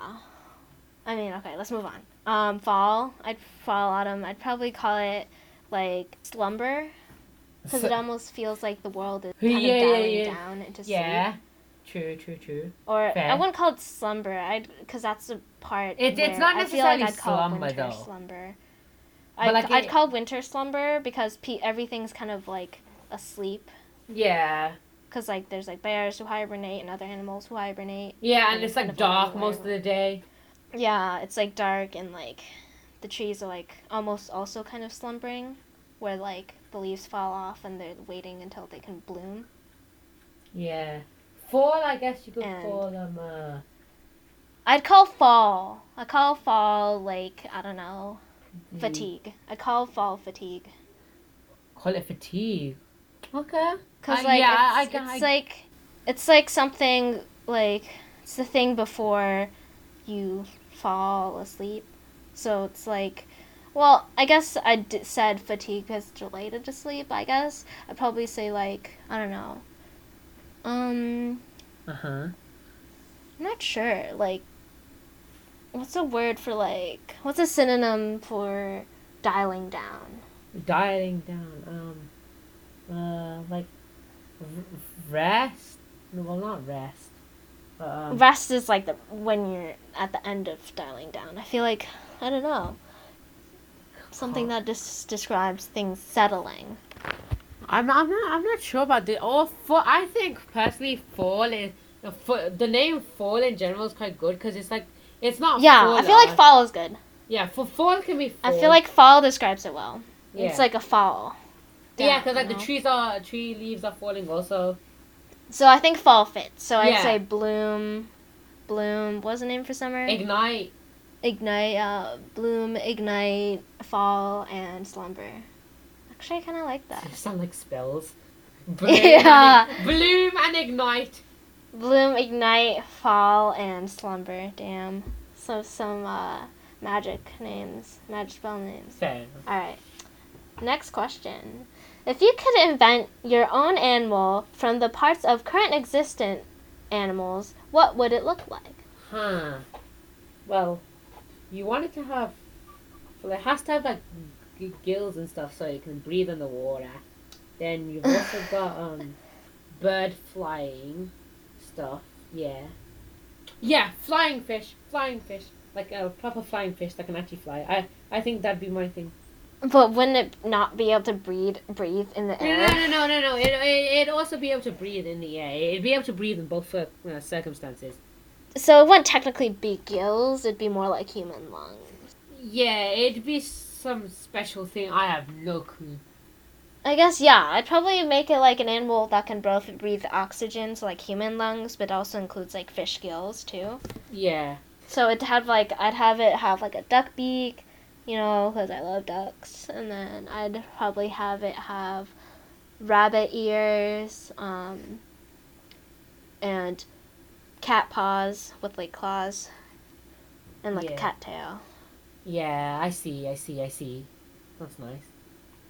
[SPEAKER 2] I mean, okay, let's move on. Um, fall. I'd fall autumn. I'd probably call it like slumber because
[SPEAKER 1] So-
[SPEAKER 2] it almost feels like the world is
[SPEAKER 1] Yeah,
[SPEAKER 2] kind
[SPEAKER 1] yeah,
[SPEAKER 2] of dialing
[SPEAKER 1] yeah.
[SPEAKER 2] down into sleep.
[SPEAKER 1] yeah, true, true, true.
[SPEAKER 2] Or
[SPEAKER 1] Fair.
[SPEAKER 2] I wouldn't call it slumber. I'd because that's the part.
[SPEAKER 1] It- it's not
[SPEAKER 2] I feel like
[SPEAKER 1] necessarily
[SPEAKER 2] I'd call
[SPEAKER 1] slumber, though.
[SPEAKER 2] slumber. I'd,
[SPEAKER 1] like,
[SPEAKER 2] I'd
[SPEAKER 1] it-
[SPEAKER 2] call winter slumber because pe- everything's kind of like asleep.
[SPEAKER 1] Yeah,
[SPEAKER 2] Because like there's like bears who hibernate and other animals who hibernate.
[SPEAKER 1] yeah,
[SPEAKER 2] And
[SPEAKER 1] and
[SPEAKER 2] it's
[SPEAKER 1] like dark most of the day.
[SPEAKER 2] Yeah, it's like dark and like the trees are like almost also kind of slumbering, where like the leaves fall off and they're waiting until they can bloom.
[SPEAKER 1] Yeah, fall. I guess you could
[SPEAKER 2] And-
[SPEAKER 1] call them. Uh,
[SPEAKER 2] I'd call fall. I call fall like I don't know fatigue. I call fall fatigue.
[SPEAKER 1] Call it fatigue. Okay.
[SPEAKER 2] Cause
[SPEAKER 1] Uh,
[SPEAKER 2] like
[SPEAKER 1] yeah, I-
[SPEAKER 2] it's,
[SPEAKER 1] I-
[SPEAKER 2] it's
[SPEAKER 1] I-
[SPEAKER 2] like it's like something like it's the thing before you fall asleep. So it's like, well, I guess I d- said fatigue it's related to sleep. I guess I'd probably say like I don't know. Um,
[SPEAKER 1] Uh huh.
[SPEAKER 2] I'm not sure. Like, what's a word for like? What's a synonym for dialing down?
[SPEAKER 1] Dialing down. Um. Uh, like rest. Well, not rest. But, um,
[SPEAKER 2] Rest is like the when you're at the end of dialing down. I feel like I don't know something that just describes things settling.
[SPEAKER 1] I'm not, I'm not I'm not sure about the or fall. I think personally, fall is the the name fall in general is quite good because it's like it's not.
[SPEAKER 2] Yeah,
[SPEAKER 1] fall
[SPEAKER 2] I feel like fall is good.
[SPEAKER 1] Yeah, for fall can be. Fall.
[SPEAKER 2] I feel like fall describes it well.
[SPEAKER 1] yeah.
[SPEAKER 2] It's like a fall.
[SPEAKER 1] yeah, because like
[SPEAKER 2] you
[SPEAKER 1] the trees are tree leaves are falling also.
[SPEAKER 2] So I think fall fits. So I'd say bloom, bloom. What's the name for summer?
[SPEAKER 1] Ignite.
[SPEAKER 2] ignite, uh, bloom, ignite, fall, and slumber. Actually, I kind of like that.
[SPEAKER 1] They sound like spells. Bloom
[SPEAKER 2] Yeah.
[SPEAKER 1] And, bloom and ignite.
[SPEAKER 2] Bloom, ignite, fall, and slumber. Damn. So some uh, magic names, magic spell names.
[SPEAKER 1] Fair.
[SPEAKER 2] All right. Next question. If you could invent your own animal from the parts of current existent animals, what would it look like?
[SPEAKER 1] Huh. Well, you want it to have. Well, it has to have like g- gills and stuff so it can breathe in the water. Then you've also got um, bird flying stuff. Yeah. Yeah, flying fish. Flying fish. Like a proper flying fish that can actually fly. I I think that'd be my thing.
[SPEAKER 2] But wouldn't it not be able to breathe breathe in the air?
[SPEAKER 1] no, no, no, no, no. It, it, it'd also be able to breathe in the air. It'd be able to breathe in both uh, circumstances.
[SPEAKER 2] So it wouldn't technically be gills, it'd be more like human lungs.
[SPEAKER 1] Yeah, it'd be some special thing. I have no clue.
[SPEAKER 2] I guess, yeah, I'd probably make it like an animal that can both breathe oxygen, so like human lungs, but also includes like fish gills too.
[SPEAKER 1] Yeah.
[SPEAKER 2] So it'd have like, I'd have it have like a duck beak, you know, because I love ducks. And then I'd probably have it have rabbit ears, um, and cat paws with like claws, and like
[SPEAKER 1] Yeah.
[SPEAKER 2] a cat tail.
[SPEAKER 1] Yeah, I see, I see, I see. That's nice.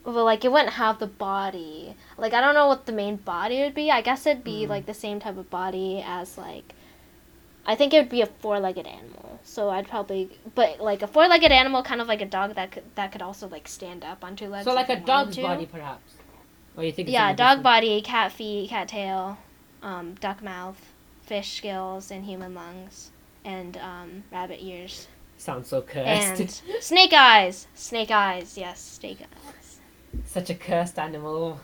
[SPEAKER 2] But like it wouldn't have the body. Like I don't know what the main body would be. I guess it'd be
[SPEAKER 1] Mm.
[SPEAKER 2] like the same type of body as like I think it would be a four-legged animal. So I'd probably but like a four-legged animal kind of like a dog that could that could also like stand up on two legs.
[SPEAKER 1] So like a dog's body, perhaps. Or you think?
[SPEAKER 2] Yeah, dog
[SPEAKER 1] different?
[SPEAKER 2] body, cat feet, cat tail, um, duck mouth, fish gills and human lungs and um, rabbit ears.
[SPEAKER 1] Sounds so cursed.
[SPEAKER 2] And snake eyes. Snake eyes. Yes, snake eyes.
[SPEAKER 1] Such a cursed animal.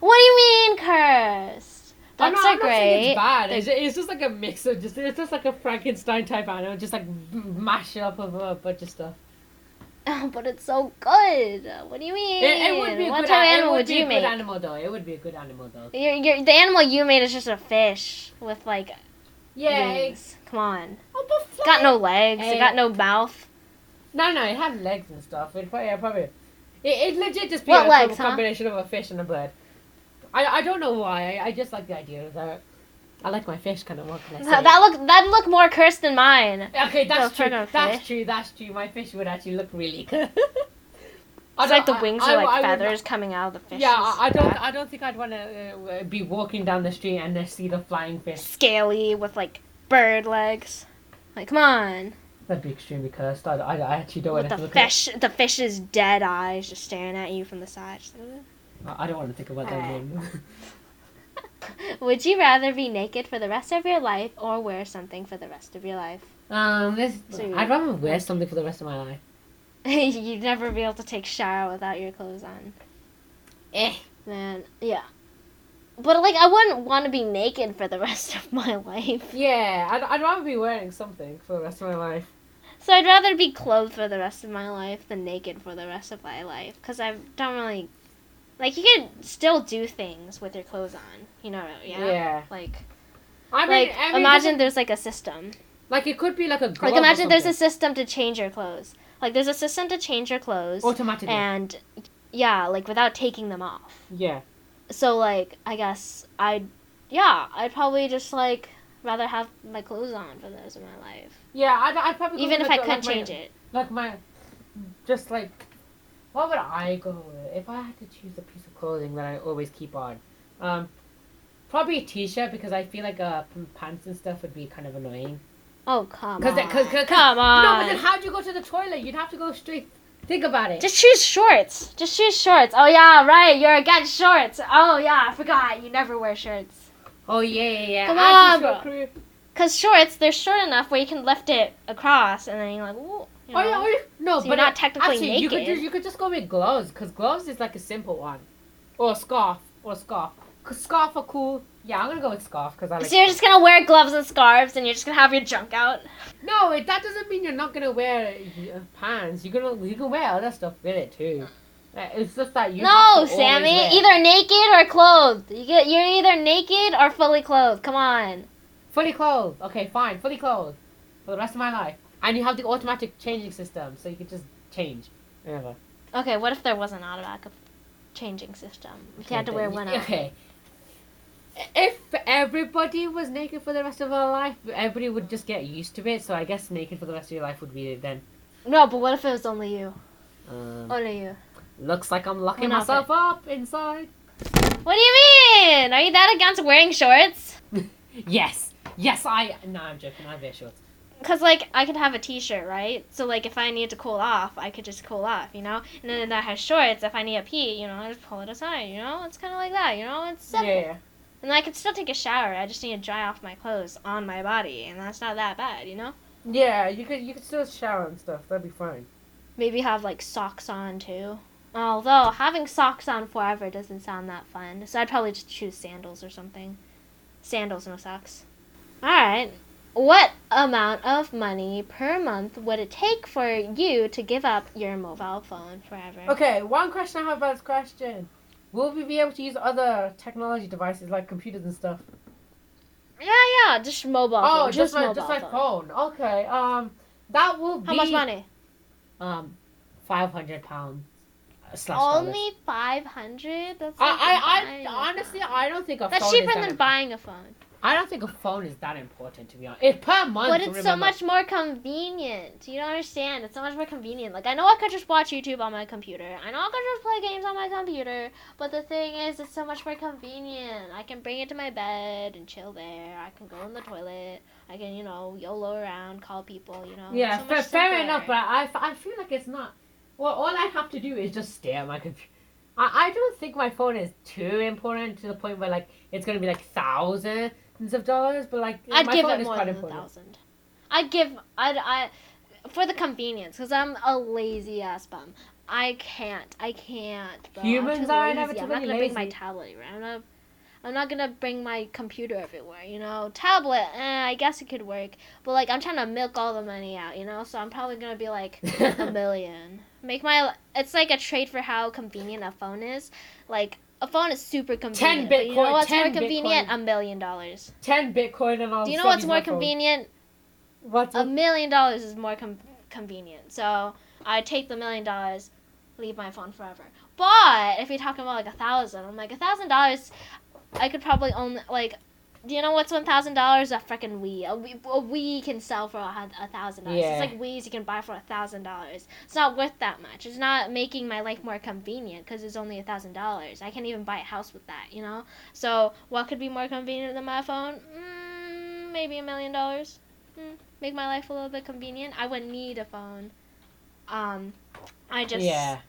[SPEAKER 2] What do you mean cursed?
[SPEAKER 1] I'm not,
[SPEAKER 2] are
[SPEAKER 1] I'm
[SPEAKER 2] great.
[SPEAKER 1] It's bad. It's, it's just like a mix of just. It's just like a Frankenstein type animal, just like mash up of a bunch of stuff.
[SPEAKER 2] Oh, but it's so good. What do you mean?
[SPEAKER 1] It, it would be a
[SPEAKER 2] what
[SPEAKER 1] good
[SPEAKER 2] type
[SPEAKER 1] an-
[SPEAKER 2] animal
[SPEAKER 1] would
[SPEAKER 2] would you make?
[SPEAKER 1] good animal though. It would be a good animal though.
[SPEAKER 2] You're, you're, the animal you made is just a fish with like
[SPEAKER 1] Yeah.
[SPEAKER 2] wings. Come on,
[SPEAKER 1] Oh,
[SPEAKER 2] got no legs.
[SPEAKER 1] Hey.
[SPEAKER 2] It got no mouth.
[SPEAKER 1] No, no, it had legs and stuff. It probably, yeah, probably. It, it legit just be
[SPEAKER 2] What
[SPEAKER 1] a,
[SPEAKER 2] legs,
[SPEAKER 1] a
[SPEAKER 2] huh?
[SPEAKER 1] combination of a fish and a bird. I, I don't know why. I, I just like the idea of that. I like my fish kind of. What can I say?
[SPEAKER 2] That, look that look more cursed than mine.
[SPEAKER 1] okay, that's true. That's
[SPEAKER 2] fish.
[SPEAKER 1] true. That's true. My fish would actually look really good.
[SPEAKER 2] It's like the wings are like
[SPEAKER 1] would-
[SPEAKER 2] feathers coming out of the fish.
[SPEAKER 1] yeah, I, I don't. I don't think I'd want to uh, be walking down the street and see the flying fish.
[SPEAKER 2] Scaly with like bird legs. Like, come on.
[SPEAKER 1] That'd be extremely cursed. I, I, I actually don't want to
[SPEAKER 2] the
[SPEAKER 1] look at.
[SPEAKER 2] fish, the fish's dead eyes just staring at you from the side.
[SPEAKER 1] I I don't want to think about that. Anymore.
[SPEAKER 2] Would you rather be naked for the rest of your life or wear something for the rest of your life?
[SPEAKER 1] um, this.
[SPEAKER 2] So
[SPEAKER 1] I'd rather wear something for the rest of my life.
[SPEAKER 2] You'd never be able to take shower without your clothes on.
[SPEAKER 1] Eh.
[SPEAKER 2] Man, yeah. But like, I wouldn't want to be naked for the rest of my life.
[SPEAKER 1] Yeah, I'd, I'd rather be wearing something for the rest of my life.
[SPEAKER 2] So I'd rather be clothed for the rest of my life than naked for the rest of my life. Because I don't really. Like, you can still do things with your clothes on. You know, yeah?
[SPEAKER 1] Yeah.
[SPEAKER 2] Like,
[SPEAKER 1] I mean,
[SPEAKER 2] like
[SPEAKER 1] I mean,
[SPEAKER 2] imagine there's like a system.
[SPEAKER 1] like it could be like a
[SPEAKER 2] Like, imagine there's a system to change your clothes. Like, there's a system to change your clothes.
[SPEAKER 1] automatically.
[SPEAKER 2] And, yeah, like, without taking them off.
[SPEAKER 1] yeah.
[SPEAKER 2] So like I guess I'd yeah I'd probably just like rather have my clothes on for the rest of my life,
[SPEAKER 1] Yeah, I'd, I'd probably go
[SPEAKER 2] even if I could
[SPEAKER 1] like my-
[SPEAKER 2] change it.
[SPEAKER 1] Like my, just like, what would I go with if I had to choose a piece of clothing that I always keep on? Um, probably a t-shirt because I feel like uh pants and stuff would be kind of annoying.
[SPEAKER 2] Oh come
[SPEAKER 1] Cause
[SPEAKER 2] on!
[SPEAKER 1] that- cause- cause-
[SPEAKER 2] come on!
[SPEAKER 1] No, but then how'd you go to the toilet? You'd have to go straight. Think about it.
[SPEAKER 2] Just choose shorts. Just choose shorts. Oh yeah, right. You're against shorts. Oh yeah, I forgot. You never wear shorts.
[SPEAKER 1] oh yeah, yeah, yeah.
[SPEAKER 2] Come
[SPEAKER 1] I
[SPEAKER 2] on,
[SPEAKER 1] just
[SPEAKER 2] bro.
[SPEAKER 1] go through-
[SPEAKER 2] Cause shorts, they're short enough where you can lift it across, and then you're like, ooh. You
[SPEAKER 1] Oh yeah,
[SPEAKER 2] know?
[SPEAKER 1] oh yeah. No,
[SPEAKER 2] So
[SPEAKER 1] but
[SPEAKER 2] you're not technically
[SPEAKER 1] actually, you could
[SPEAKER 2] naked.
[SPEAKER 1] just, you could just go with gloves because gloves is like a simple one. or a scarf or scarf. Cause scarf are cool. Yeah, I'm gonna go with scarf because I like.
[SPEAKER 2] so you're just gonna wear gloves and scarves, and you're just gonna have your junk out.
[SPEAKER 1] No, it, that doesn't mean you're not gonna wear uh, pants. You're gonna you can wear other stuff with it too. It's just that you.
[SPEAKER 2] no,
[SPEAKER 1] have to always Sami.
[SPEAKER 2] Either naked or clothed. You get you're either naked or fully clothed. Come on.
[SPEAKER 1] Fully clothed. Okay, fine. Fully clothed for the rest of my life. And you have the automatic changing system, so you can just change whenever.
[SPEAKER 2] Okay, what if there was an automatic changing system? If you had to wear one outfit.
[SPEAKER 1] Okay. If everybody was naked for the rest of our life, everybody would just get used to it. So I guess naked for the rest of your life would be it then.
[SPEAKER 2] No, but what if it was only you?
[SPEAKER 1] Um,
[SPEAKER 2] Only you.
[SPEAKER 1] looks like I'm locking
[SPEAKER 2] One
[SPEAKER 1] myself up inside.
[SPEAKER 2] What do you mean? Are you that against wearing shorts?
[SPEAKER 1] Yes. Yes, I. No, I'm joking. I wear shorts.
[SPEAKER 2] Cause like I could have a T-shirt, right? So like if I need to cool off, I could just cool off, you know. And then that has shorts. If I need a pee, you know, I just pull it aside. You know, it's kind of like that. You know, it's simple.
[SPEAKER 1] Yeah.
[SPEAKER 2] And I could still take a shower. I just need to dry off my clothes on my body, and that's not that bad, you know.
[SPEAKER 1] Yeah, you could you could still shower and stuff. That'd be fine.
[SPEAKER 2] Maybe have like socks on too. Although having socks on forever doesn't sound that fun, so I'd probably just choose sandals or something. Sandals, no socks. All right. What amount of money per month would it take for you to give up your mobile phone forever?
[SPEAKER 1] Okay, one question I have about this question: Will we be able to use other technology devices like computers and stuff?
[SPEAKER 2] Yeah, yeah, just mobile.
[SPEAKER 1] Oh,
[SPEAKER 2] phone,
[SPEAKER 1] just, like
[SPEAKER 2] mobile
[SPEAKER 1] just like
[SPEAKER 2] phone.
[SPEAKER 1] phone. Okay. Um, that will be
[SPEAKER 2] How much money?
[SPEAKER 1] Um, five hundred pounds. uh.
[SPEAKER 2] Only five hundred.
[SPEAKER 1] I, I, I honestly I don't think a
[SPEAKER 2] That's
[SPEAKER 1] phone
[SPEAKER 2] cheaper
[SPEAKER 1] that
[SPEAKER 2] than buying a phone.
[SPEAKER 1] I don't think a phone is that important to be honest. It's per month.
[SPEAKER 2] But it's so much more convenient. You don't understand. It's so much more convenient. Like I know I could just watch YouTube on my computer. I know I could just play games on my computer. But the thing is, it's so much more convenient. I can bring it to my bed and chill there. I can go in the toilet. I can, you know, YOLO around, call people. You know.
[SPEAKER 1] Yeah,
[SPEAKER 2] so
[SPEAKER 1] fair, fair enough. But I, I feel like it's not. Well, all I have to do is just stare at my computer. I, I don't think my phone is too important to the point where like it's gonna be like thousands of dollars. But like
[SPEAKER 2] I'd
[SPEAKER 1] my
[SPEAKER 2] give
[SPEAKER 1] phone
[SPEAKER 2] it
[SPEAKER 1] is
[SPEAKER 2] more
[SPEAKER 1] quite
[SPEAKER 2] than a
[SPEAKER 1] important.
[SPEAKER 2] thousand. I'd give. I'd. I. For the convenience, because I'm a lazy ass bum. I can't. I can't. Bro.
[SPEAKER 1] Humans
[SPEAKER 2] I'm too
[SPEAKER 1] are
[SPEAKER 2] lazy. I'm not gonna bring my tablet around. I'm not, I'm not gonna bring my computer everywhere. You know, tablet. Eh, I guess it could work, but like I'm trying to milk all the money out. You know, so I'm probably gonna be like a million. Make my. It's like a trade for how convenient a phone is. Like a phone is super convenient. but you know
[SPEAKER 1] Bitcoin-
[SPEAKER 2] what's more
[SPEAKER 1] 10
[SPEAKER 2] convenient?
[SPEAKER 1] Bitcoin.
[SPEAKER 2] A million dollars.
[SPEAKER 1] Ten Bitcoin and all.
[SPEAKER 2] Do you know what's more convenient?
[SPEAKER 1] What's
[SPEAKER 2] a million dollars is more com- convenient. So I take the million dollars, leave my phone forever. But if you're talking about like a thousand, I'm like a thousand dollars, I could probably own like. Do you know what's one thousand dollars? A freaking Wii. A Wii, a Wii can sell for a thousand dollars. It's like Wii's you can buy for a thousand dollars. It's not worth that much. It's not making my life more convenient because it's only a thousand dollars. I can't even buy a house with that. You know. So what could be more convenient than my phone? Mm, maybe a million dollars. Mm, make my life a little bit convenient. I wouldn't need a phone. Um, I just
[SPEAKER 1] yeah.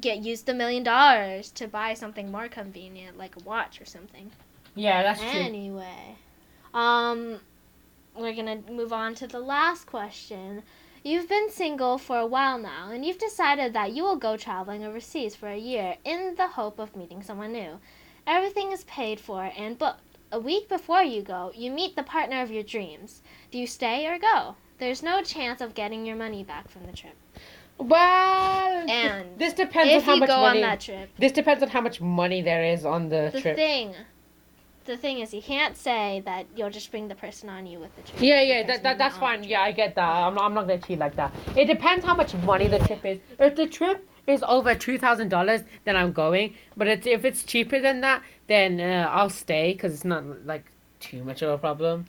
[SPEAKER 2] get used a million dollars to buy something more convenient, like a watch or something.
[SPEAKER 1] Yeah, that's true.
[SPEAKER 2] Anyway, um, we're gonna move on to the last question. You've been single for a while now, and you've decided that you will go traveling overseas for a year in the hope of meeting someone new. Everything is paid for and booked. A week before you go, you meet the partner of your dreams. Do you stay or go? There's no chance of getting your money back from the trip.
[SPEAKER 1] Well,
[SPEAKER 2] And
[SPEAKER 1] this depends on how much money.
[SPEAKER 2] on that trip,
[SPEAKER 1] This depends on how much money there is on the,
[SPEAKER 2] the
[SPEAKER 1] trip.
[SPEAKER 2] thing, the thing is, you can't say that you'll just bring the person on you with the trip.
[SPEAKER 1] Yeah, yeah, that, that that's fine. Yeah, I get that. I'm not, I'm not gonna cheat like that. It depends how much money the trip is. If the trip is over two thousand dollars, then I'm going. But it's, if it's cheaper than that, then uh, I'll stay because it's not like too much of a problem.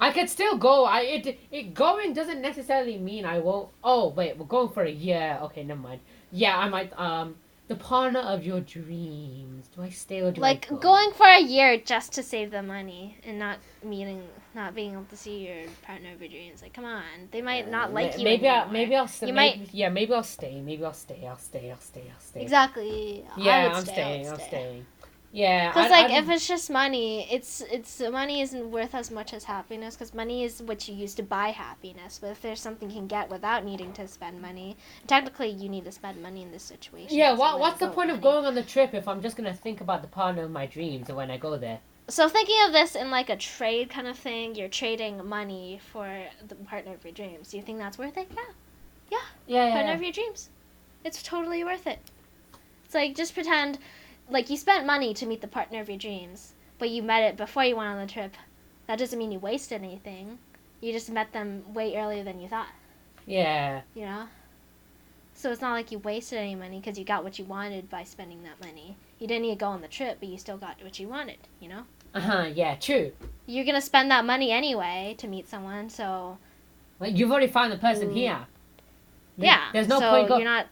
[SPEAKER 1] I could still go. I it it going doesn't necessarily mean I won't. Oh wait, we're going for a year. Okay, never mind. Yeah, I might. Um, the partner of your dreams. Do I stay or do
[SPEAKER 2] like
[SPEAKER 1] I go?
[SPEAKER 2] going for a year just to save the money and not meeting, not being able to see your partner of your dreams. Like, come on, they might not like you.
[SPEAKER 1] Maybe I
[SPEAKER 2] anymore.
[SPEAKER 1] maybe I'll stay.
[SPEAKER 2] You
[SPEAKER 1] maybe,
[SPEAKER 2] might-
[SPEAKER 1] yeah, maybe I'll stay. Maybe I'll stay. I'll stay. I'll stay. I'll stay.
[SPEAKER 2] exactly.
[SPEAKER 1] Yeah, I'm
[SPEAKER 2] stay,
[SPEAKER 1] staying. I'm staying. Yeah,
[SPEAKER 2] Because like
[SPEAKER 1] I
[SPEAKER 2] if it's just money, it's it's money isn't worth as much as happiness. Because money is what you use to buy happiness. But if there's something you can get without needing to spend money, technically you need to spend money in this situation.
[SPEAKER 1] yeah, what what's the point
[SPEAKER 2] with
[SPEAKER 1] of going on the trip if I'm just gonna think about the partner of my dreams when I go there?
[SPEAKER 2] So thinking of this in like a trade kind of thing, you're trading money for the partner of your dreams. Do you think that's worth it? Yeah,
[SPEAKER 1] Yeah,
[SPEAKER 2] partner
[SPEAKER 1] yeah.
[SPEAKER 2] Partner of your dreams. It's totally worth it. It's like just pretend like you spent money to meet the partner of your dreams, but you met it before you went on the trip. That doesn't mean you wasted anything. You just met them way earlier than you thought,
[SPEAKER 1] Yeah.
[SPEAKER 2] you know? So it's not like you wasted any money because you got what you wanted by spending that money. You didn't need to go on the trip, but you still got what you wanted, you know?
[SPEAKER 1] Uh huh. Yeah. True.
[SPEAKER 2] You're gonna spend that money anyway to meet someone, so
[SPEAKER 1] Like you've already found the person
[SPEAKER 2] Mm.
[SPEAKER 1] here.
[SPEAKER 2] yeah.
[SPEAKER 1] There's no
[SPEAKER 2] so
[SPEAKER 1] point go.
[SPEAKER 2] You're not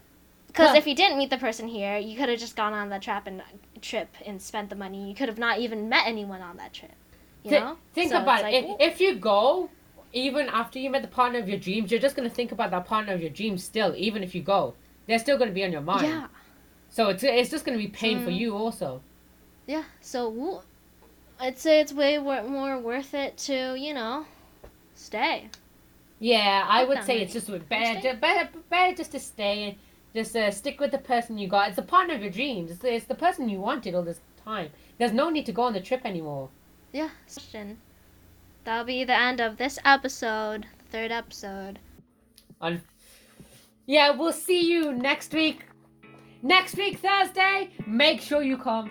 [SPEAKER 2] because
[SPEAKER 1] Huh.
[SPEAKER 2] if you didn't meet the person here, you could have just gone on the trap and trip and spent the money. You could have not even met anyone on that trip. You
[SPEAKER 1] Thi-
[SPEAKER 2] know.
[SPEAKER 1] Think
[SPEAKER 2] So
[SPEAKER 1] about
[SPEAKER 2] like,
[SPEAKER 1] it.
[SPEAKER 2] ooh,
[SPEAKER 1] If, if you go, even after you met the partner of your dreams, you're just gonna think about that partner of your dreams still. Even if you go, they're still gonna be on your mind.
[SPEAKER 2] yeah,
[SPEAKER 1] So it's it's just gonna be pain for
[SPEAKER 2] Mm.
[SPEAKER 1] you also.
[SPEAKER 2] yeah. So ooh, I'd say it's way more worth it to you know stay.
[SPEAKER 1] Yeah, I would say it's just better, better, better just to stay. Just uh, stick with the person you got. It's the partner of your dreams. It's, it's the person you wanted all this time. There's no need to go on the trip anymore.
[SPEAKER 2] Yeah. Question. That'll be the end of this episode, the third episode.
[SPEAKER 1] On. Yeah, we'll see you next week. Next week Thursday. Make sure you come.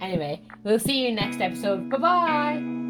[SPEAKER 1] Anyway, we'll see you next episode. Bye bye.